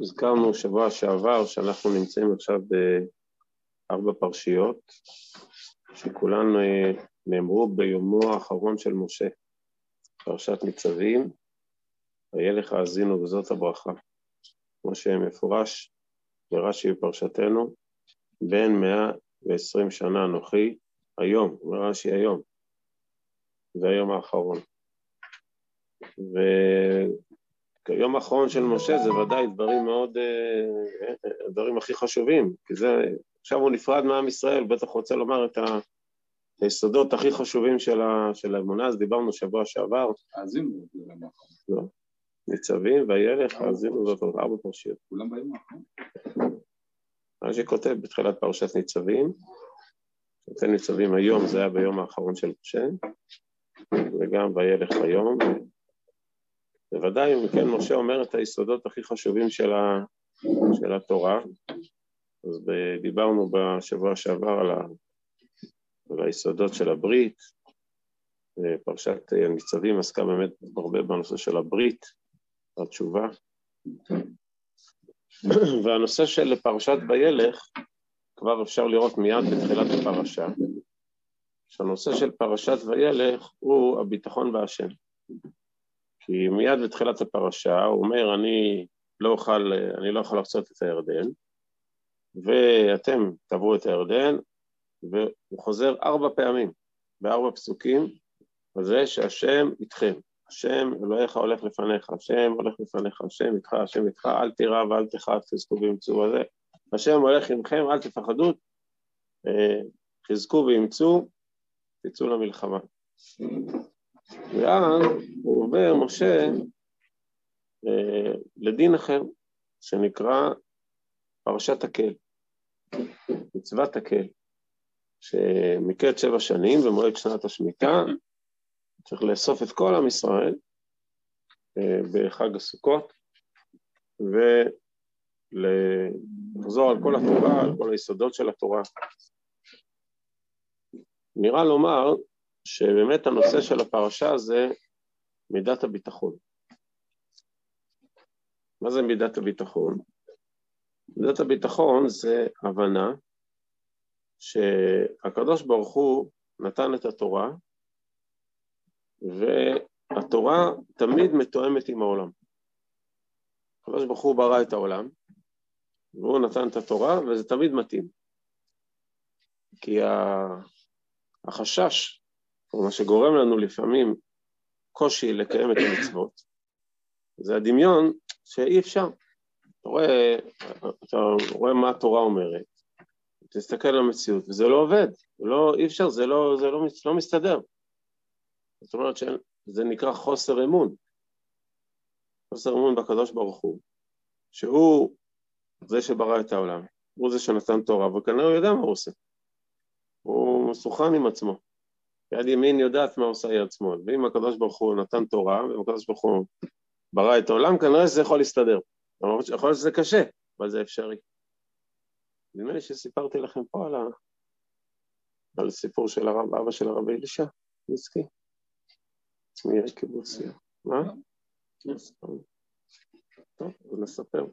הזכרנו שבוע שעבר שאנחנו נמצאים עכשיו בארבע פרשיות שכולן אה, נאמרו ביומו האחרון של משה, פרשת ניצבים, וילך האזינו וזאת הברכה. כמו שמפורש ברש"י בפרשתנו, בין מאה ועשרים שנה אנוכי, היום, אומר רש"י היום, זה היום האחרון. וכיום האחרון של משה זה ודאי דברים מאוד, אה, דברים הכי חשובים, כי זה, עכשיו הוא נפרד מעם ישראל, בטח רוצה לומר את היסודות הכי חשובים של, ה, האמונה, אז דיברנו שבוע שעבר. האזינו. לא. ניצבים וילך, האזינו עוד ארבע פרשיות. כולם ביום האחרון. מה שכותב בתחילת פרשת ניצבים, כותב ניצבים היום, זה היה ביום האחרון של משה, וגם וילך היום. בוודאי, אם כן, משה אומר את היסודות הכי חשובים של, ה, של התורה, אז דיברנו בשבוע שעבר על, ה, על היסודות של הברית, פרשת הניצבים עסקה באמת הרבה בנושא של הברית, התשובה. והנושא של פרשת וילך, כבר אפשר לראות מיד בתחילת הפרשה, שהנושא של פרשת וילך הוא הביטחון בהשם. כי מיד בתחילת הפרשה הוא אומר, אני לא אוכל, אני לא יכול לחצות את הירדן, ואתם תבואו את הירדן, והוא חוזר ארבע פעמים, בארבע פסוקים, על זה שהשם איתכם. השם אלוהיך הולך לפניך, השם הולך לפניך, השם איתך, השם איתך, אל תירא ואל תחת, חזקו ואמצו הזה. השם הולך עמכם, אל תפחדו, אה, חזקו ואמצו, תצאו למלחמה. ואז הוא עובר, משה, אה, לדין אחר, שנקרא פרשת הקל, מצוות הקל, שמקץ שבע שנים במועד שנת השמיטה, צריך לאסוף את כל עם ישראל אה, בחג הסוכות ולחזור על כל התורה, על כל היסודות של התורה. נראה לומר שבאמת הנושא של הפרשה זה מידת הביטחון. מה זה מידת הביטחון? מידת הביטחון זה הבנה שהקדוש ברוך הוא נתן את התורה והתורה תמיד מתואמת עם העולם. הקדוש ברוך הוא ברא את העולם, והוא נתן את התורה, וזה תמיד מתאים. כי החשש, מה שגורם לנו לפעמים קושי לקיים את המצוות, זה הדמיון שאי אפשר. אתה רואה, אתה רואה מה התורה אומרת, תסתכל על המציאות, וזה לא עובד, לא, אי אפשר, זה לא, זה לא, לא מסתדר. זאת אומרת שזה נקרא חוסר אמון. חוסר אמון בקדוש ברוך הוא, שהוא זה שברא את העולם, הוא זה שנתן תורה, וכנראה הוא יודע מה הוא עושה. הוא מסוכן עם עצמו. יד ימין יודעת מה עושה יד שמאל, ואם הקדוש ברוך הוא נתן תורה, ואם הקדוש ברוך הוא ברא את העולם, כנראה שזה יכול להסתדר. יכול להיות שזה קשה, אבל זה אפשרי. נדמה לי שסיפרתי לכם פה על, ה... על סיפור של הרב, אבא של הרב אלישע, ניסקי. מעיר קיבוציה. מה? טוב, אז נספר.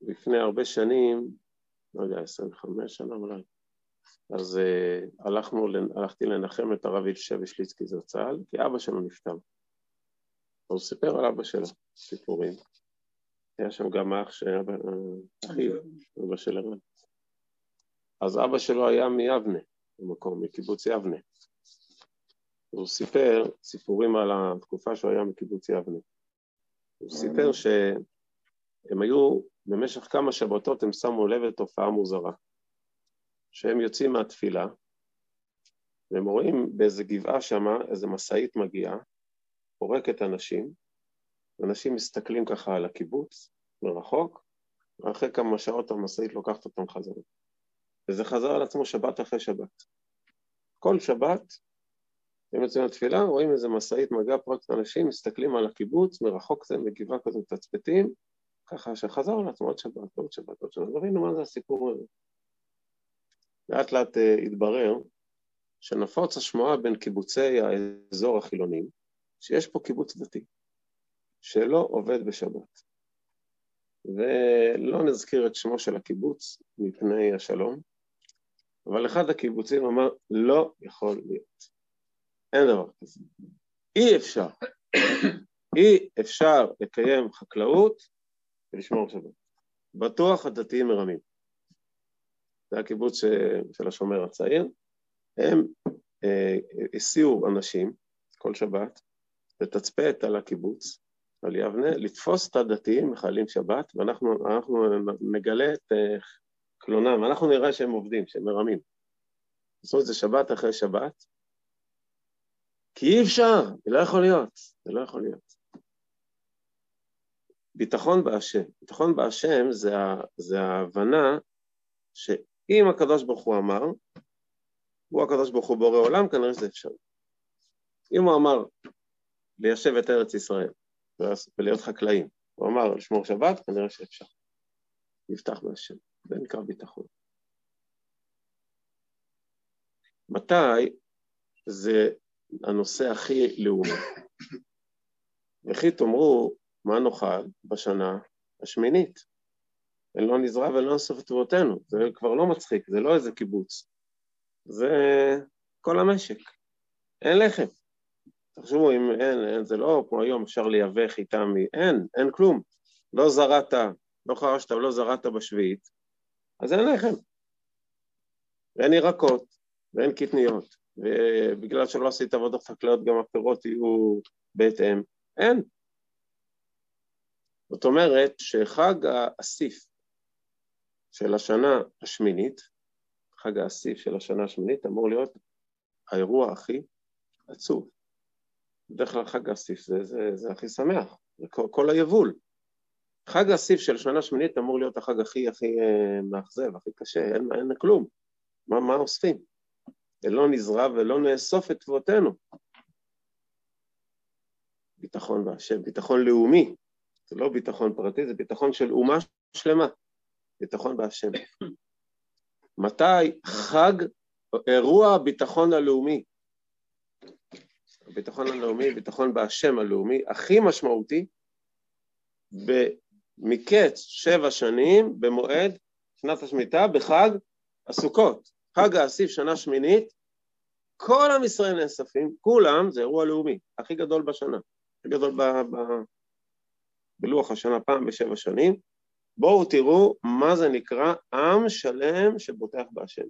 לפני הרבה שנים, לא יודע, 25 שנה אולי, אז uh, הלכנו, הלכתי לנחם את הרב אלישע ושליצקי זצ"ל, כי אבא שלו נפטר. הוא סיפר על אבא שלו, סיפורים. היה שם גם אח שהיה אחיו, אבא של הרב. אז אבא שלו היה מיבנה, במקום, מקיבוץ יבנה. הוא סיפר סיפורים על התקופה שהוא היה מקיבוץ יבנה. הוא סיפר שהם היו, במשך כמה שבתות הם שמו לב לתופעה מוזרה. שהם יוצאים מהתפילה, והם רואים באיזה גבעה שמה, איזה משאית מגיעה, פורקת אנשים, אנשים מסתכלים ככה על הקיבוץ, מרחוק, ואחרי כמה שעות המשאית לוקחת אותם חזרה. וזה חזר על עצמו שבת אחרי שבת. כל שבת הם יוצאים לתפילה, רואים איזה משאית מגע פרויקט אנשים, מסתכלים על הקיבוץ, מרחוק זה מגיבה כזה מתצפתים, ככה שחזר על עצמו עוד שבת, עוד שבת, עוד שבת, וראינו מה זה הסיפור הזה. לאט לאט uh, התברר שנפוץ השמועה בין קיבוצי האזור החילונים, שיש פה קיבוץ דתי, שלא עובד בשבת. ולא נזכיר את שמו של הקיבוץ מפני השלום, אבל אחד הקיבוצים אמר, לא יכול להיות. אין דבר כזה. אי אפשר. אי אפשר לקיים חקלאות ולשמור שבת. בטוח הדתיים מרמים. זה הקיבוץ של השומר הצעיר. הם אה, הסיעו אנשים כל שבת לתצפת על הקיבוץ, על יבנה, לתפוס את הדתיים מחללים שבת, ואנחנו נגלה את אה, קלונם, אנחנו נראה שהם עובדים, שהם מרמים. עשו את זה שבת אחרי שבת, כי אי אפשר, זה לא יכול להיות, זה לא יכול להיות. ביטחון בהשם. ביטחון בהשם זה, זה ההבנה שאם הקדוש ברוך הוא אמר, הוא הקדוש ברוך הוא בורא עולם, כנראה שזה אפשרי. אם הוא אמר ליישב את ארץ ישראל ולהיות חקלאים, הוא אמר לשמור שבת, כנראה שאפשר. נפתח בהשם, זה נקרא ביטחון. מתי זה הנושא הכי לאומי? וכי תאמרו, מה נאכל בשנה השמינית? ולא נזרע ולא נאסוף את תבואותינו. זה כבר לא מצחיק, זה לא איזה קיבוץ. זה כל המשק. אין לחם. תחשבו, אם אין, אין, זה לא כמו היום, אפשר לייבא חיטה מ... אין, אין כלום. לא זרעת, לא חרשת ולא זרעת בשביעית, אז אין לחם. ואין ירקות, ואין קטניות, ובגלל שלא עשית עבודות חקלאות גם הפירות יהיו בהתאם. אין. זאת אומרת שחג האסיף של השנה השמינית, חג האסיף של השנה השמינית אמור להיות האירוע הכי עצוב. בדרך כלל חג האסיף זה, זה, זה הכי שמח, זה כל, כל היבול. חג האסיף של שנה שמינית אמור להיות החג הכי הכי אה, מאכזב, הכי קשה, אין, אין כלום. מה, מה אוספים? ולא נזרע ולא נאסוף את תבואותינו. ביטחון בהשם, ביטחון לאומי, זה לא ביטחון פרטי, זה ביטחון של אומה שלמה, ביטחון בהשם. מתי חג אירוע הביטחון הלאומי, הביטחון הלאומי, ביטחון בהשם הלאומי, הכי משמעותי, מקץ שבע שנים במועד שנת השמיטה בחג הסוכות, חג האסיף שנה שמינית, כל עם ישראל נאספים, כולם, זה אירוע לאומי, הכי גדול בשנה, הכי גדול ב, ב, בלוח השנה פעם בשבע שנים, בואו תראו מה זה נקרא עם שלם שבוטח בהשם.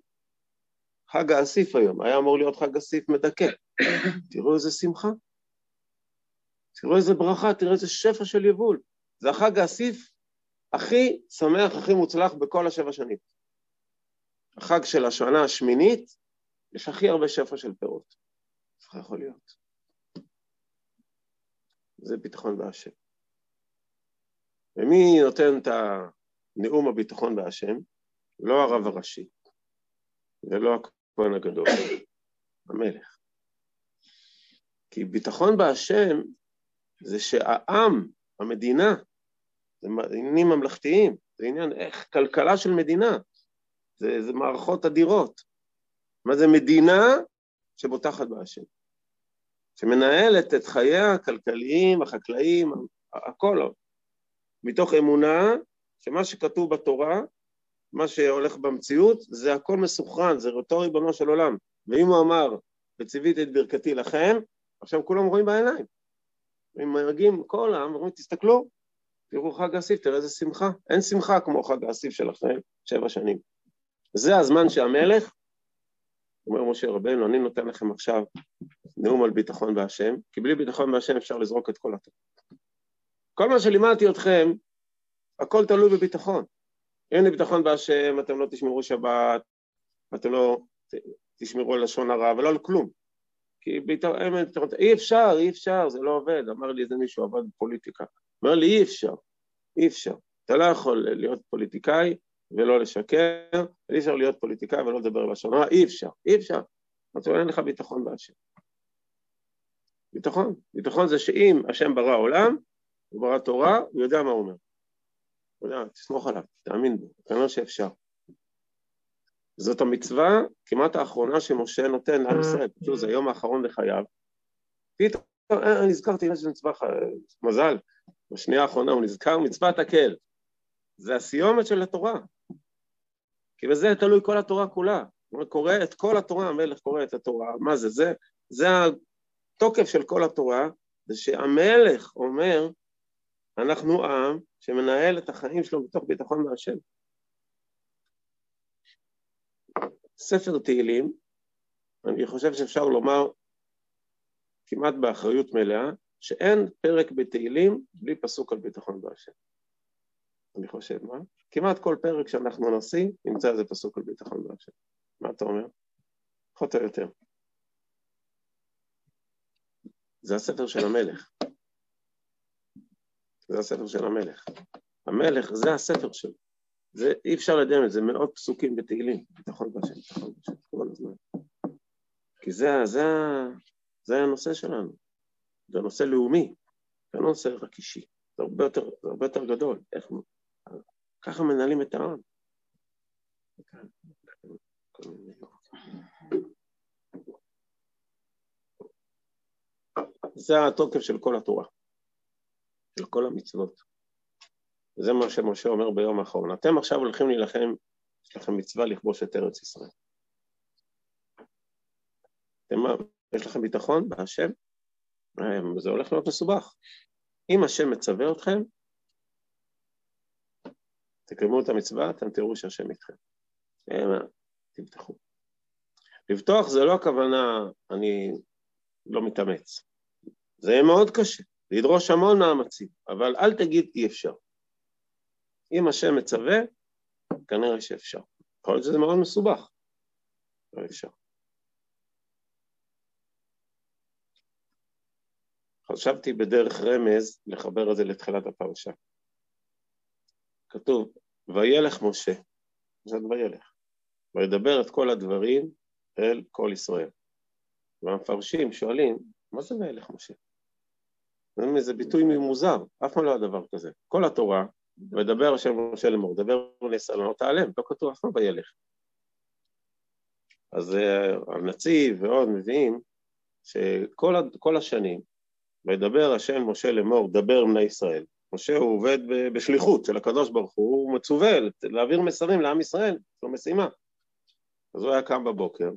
חג האסיף היום, היה אמור להיות חג אסיף מדכא. תראו איזה שמחה, תראו איזה ברכה, תראו איזה שפע של יבול. זה החג האסיף הכי שמח, הכי מוצלח בכל השבע שנים. החג של השנה השמינית, יש הכי הרבה שפע של פירות. איך יכול להיות? זה ביטחון בהשם. ומי נותן את הנאום הביטחון בהשם? לא הרב הראשי, ולא הכהן הגדול, המלך. כי ביטחון בהשם זה שהעם, המדינה, זה עניינים ממלכתיים, זה עניין איך כלכלה של מדינה, זה, זה מערכות אדירות. מה זה מדינה שבוטחת בהשם, שמנהלת את חייה הכלכליים, החקלאיים, הכל, מתוך אמונה שמה שכתוב בתורה, מה שהולך במציאות, זה הכל מסוכרן, זה אותו ריבונו של עולם. ואם הוא אמר, וציוויתי את ברכתי לכם, עכשיו כולם רואים בעיניים. אם מגיעים כל העם, אומרים, תסתכלו, תראו חג האסיף, תראה איזה שמחה. אין שמחה כמו חג האסיף שלכם, שבע שנים. זה הזמן שהמלך, אומר משה רבנו, אני נותן לכם עכשיו נאום על ביטחון בהשם, כי בלי ביטחון בהשם אפשר לזרוק את כל הטוב. כל מה שלימדתי אתכם, הכל תלוי בביטחון. אין לי ביטחון בהשם, אתם לא תשמרו שבת, אתם לא תשמרו על לשון הרע, ולא על כלום. כי ביטחון, אי אפשר, אי אפשר, זה לא עובד. אמר לי איזה מישהו עבד בפוליטיקה. אומר לי, אי אפשר, אי אפשר. אתה לא יכול להיות פוליטיקאי ולא לשקר, אי אפשר להיות פוליטיקאי ולא לדבר לשון הרע, אי אפשר, אי אפשר. לו, אין לך ביטחון בהשם. ביטחון. ביטחון זה שאם השם ברא עולם, הוא ברא תורה, הוא יודע מה הוא אומר. הוא יודע, תסמוך עליו, תאמין בו, כנראה שאפשר. זאת המצווה כמעט האחרונה שמשה נותן לעם ישראל, פשוט זה היום האחרון לחייו. פתאום, אה, נזכרתי, איזה מצווה, מזל, בשנייה האחרונה הוא נזכר מצוות הקל. זה הסיומת של התורה. כי בזה תלוי כל התורה כולה. הוא קורא את כל התורה, המלך קורא את התורה. מה זה? זה, זה התוקף של כל התורה, זה שהמלך אומר, אנחנו עם שמנהל את החיים שלו בתוך ביטחון מהשם. ספר תהילים, אני חושב שאפשר לומר כמעט באחריות מלאה, שאין פרק בתהילים בלי פסוק על ביטחון בהשם. אני חושב, מה? כמעט כל פרק שאנחנו נשיא, נמצא איזה פסוק על ביטחון בהשם. מה אתה אומר? פחות או יותר. זה הספר של המלך. זה הספר של המלך. המלך, זה הספר שלו. זה, אי אפשר לדמיין, זה מאות פסוקים בתהילים, ביטחון בהשם, ביטחון בהשם, כל הזמן. כי זה, זה, זה הנושא שלנו. זה נושא לאומי, זה לא נושא רק אישי. זה הרבה יותר, זה הרבה יותר גדול. איך, ככה מנהלים את העם. זה התוקף של כל התורה, של כל המצוות. זה מה שמשה אומר ביום האחרון. אתם עכשיו הולכים להילחם, יש לכם מצווה לכבוש את ארץ ישראל. אתם, יש לכם ביטחון בהשם? זה הולך להיות מסובך. אם השם מצווה אתכם, תקיימו את המצווה, אתם תראו שהשם איתכם. תפתחו. לבטוח זה לא הכוונה, אני לא מתאמץ. זה יהיה מאוד קשה, זה ידרוש המון מאמצים, אבל אל תגיד אי אפשר. אם השם מצווה, כנראה שאפשר. יכול להיות שזה מאוד מסובך, אבל אפשר. חשבתי בדרך רמז לחבר את זה לתחילת הפרשה. כתוב, וילך משה, זה וילך, וידבר את כל הדברים אל כל ישראל. והמפרשים שואלים, מה זה וילך משה? זה ביטוי מוזר, אף פעם לא היה דבר כזה. כל התורה, ודבר השם משה לאמור, דבר ונעשה לא תעלם, לא כתוב אף פעם וילך. אז uh, הנציב ועוד מביאים שכל השנים, וידבר השם משה לאמור, דבר בני ישראל. משה הוא עובד בשליחות של הקדוש ברוך הוא, הוא מצווה להעביר מסרים לעם ישראל, יש לו משימה. אז הוא היה קם בבוקר,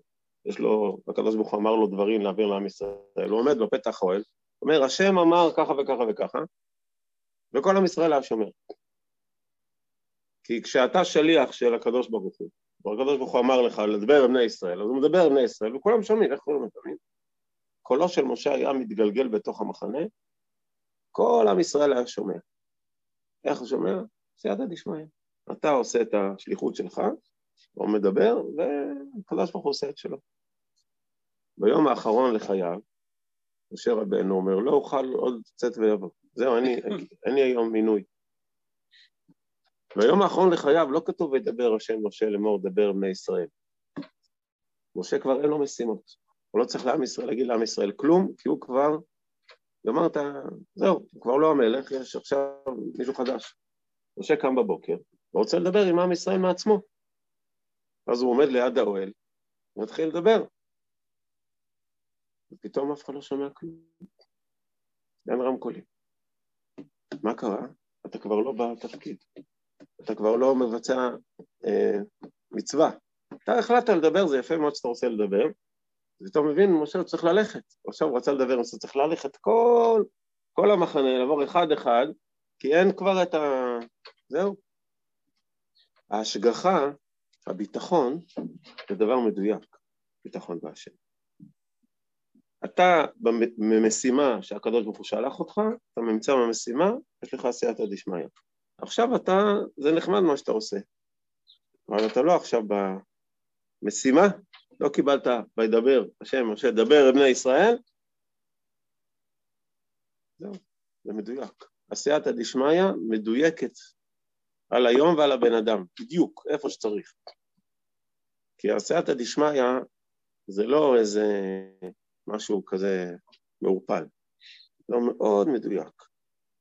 יש לו, הקדוש ברוך הוא אמר לו דברים להעביר לעם ישראל, הוא עומד בפתח אוהל, אומר, השם אמר ככה וככה וככה, וכל עם ישראל היה שומר. כי כשאתה שליח של הקדוש ברוך הוא, והקדוש ברוך הוא אמר לך לדבר עם בני ישראל, אז הוא מדבר עם בני ישראל, וכולם שומעים, איך כולם שומעים? קולו של משה היה מתגלגל בתוך המחנה, כל עם ישראל היה שומע. איך הוא שומע? סייעתא דשמיא. אתה עושה את השליחות שלך, הוא מדבר, והקדוש ברוך הוא עושה את שלו. ביום האחרון לחייו, משה רבנו אומר, לא אוכל עוד צאת ויבוא. זהו, אני, אין לי היום מינוי. ביום האחרון לחייו לא כתוב וידבר השם משה לאמור דבר בני ישראל. משה כבר אין לו משימות. הוא לא צריך לעם ישראל להגיד לעם ישראל כלום, כי הוא כבר גמר את ה... זהו, הוא כבר לא המלך, יש עכשיו מישהו חדש. משה קם בבוקר, ורוצה לדבר עם עם ישראל מעצמו. אז הוא עומד ליד האוהל, ומתחיל לדבר. ופתאום אף אחד לא שומע כלום. אין רמקולים. מה קרה? אתה כבר לא בתפקיד. אתה כבר לא מבצע אה, מצווה. אתה החלטת לדבר, זה יפה מאוד שאתה רוצה לדבר, ופתאום מבין, משה צריך ללכת. עכשיו הוא רצה לדבר, הוא צריך ללכת כל, כל המחנה, לעבור אחד-אחד, כי אין כבר את ה... זהו. ההשגחה, הביטחון, זה דבר מדויק, ביטחון בהשם. אתה במשימה שהקדוש ברוך הוא שלח אותך, אתה נמצא במשימה, יש לך עשייתא דשמיא. עכשיו אתה, זה נחמד מה שאתה עושה, אבל אתה לא עכשיו במשימה, לא קיבלת וידבר השם משה דבר לבני ישראל, זהו, זה מדויק. עשייתא דשמיא מדויקת על היום ועל הבן אדם, בדיוק, איפה שצריך. כי עשייתא דשמיא זה לא איזה משהו כזה מעורפל, לא מאוד מדויק.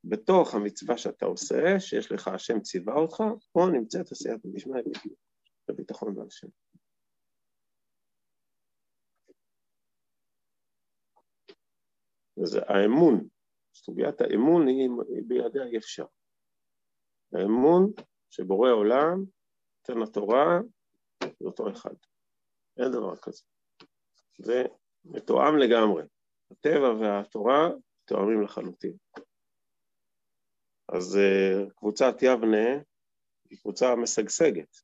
בתוך המצווה שאתה עושה, שיש לך השם ציווה אותך, פה נמצאת עשיית המשמעי בדיוק, בביטחון והשם. וזה האמון, סוגיית האמון היא, בידיה אי אפשר. האמון שבורא עולם, נותן התורה, זה אותו אחד. אין דבר כזה. זה מתואם לגמרי. הטבע והתורה תואמים לחלוטין. אז uh, קבוצת יבנה היא קבוצה משגשגת,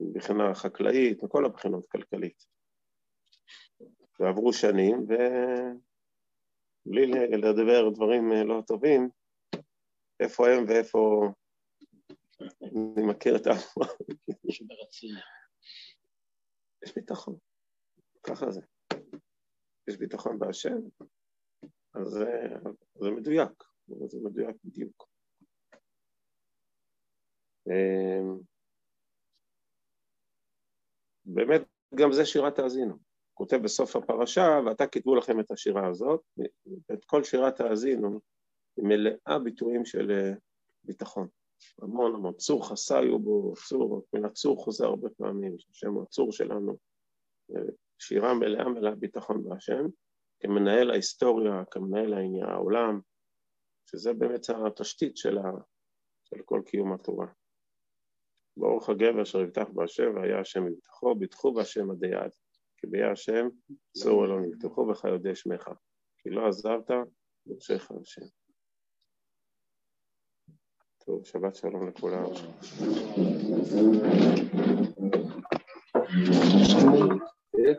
מבחינה חקלאית, מכל הבחינות כלכלית. ועברו שנים, ובלי לדבר דברים אה, לא טובים, איפה הם ואיפה אני מכיר את ה... יש ביטחון, ככה זה. יש ביטחון בהשם, אז זה, מדויק, זה מדויק בדיוק. אמ, באמת, גם זה שירת האזינו. כותב בסוף הפרשה, ועתה כתבו לכם את השירה הזאת, את כל שירת האזינו היא מלאה ביטויים של אה, ביטחון. המון המון. צור חסה היו בו, צור, מן הצור חוזר הרבה פעמים, הוא הצור שלנו. שירה מלאה מלאה ביטחון בהשם, כמנהל ההיסטוריה, כמנהל העניין, העולם, שזה באמת התשתית של, ה, של כל קיום התורה. ברוך הגבר אשר יבטח בהשם והיה השם יבטחו, ביטחו בהשם עדי עד. כי ביה השם צור אלון יבטחו בך יודע שמך. כי לא עזבת, ירשך השם. טוב, שבת שלום לכולם. איך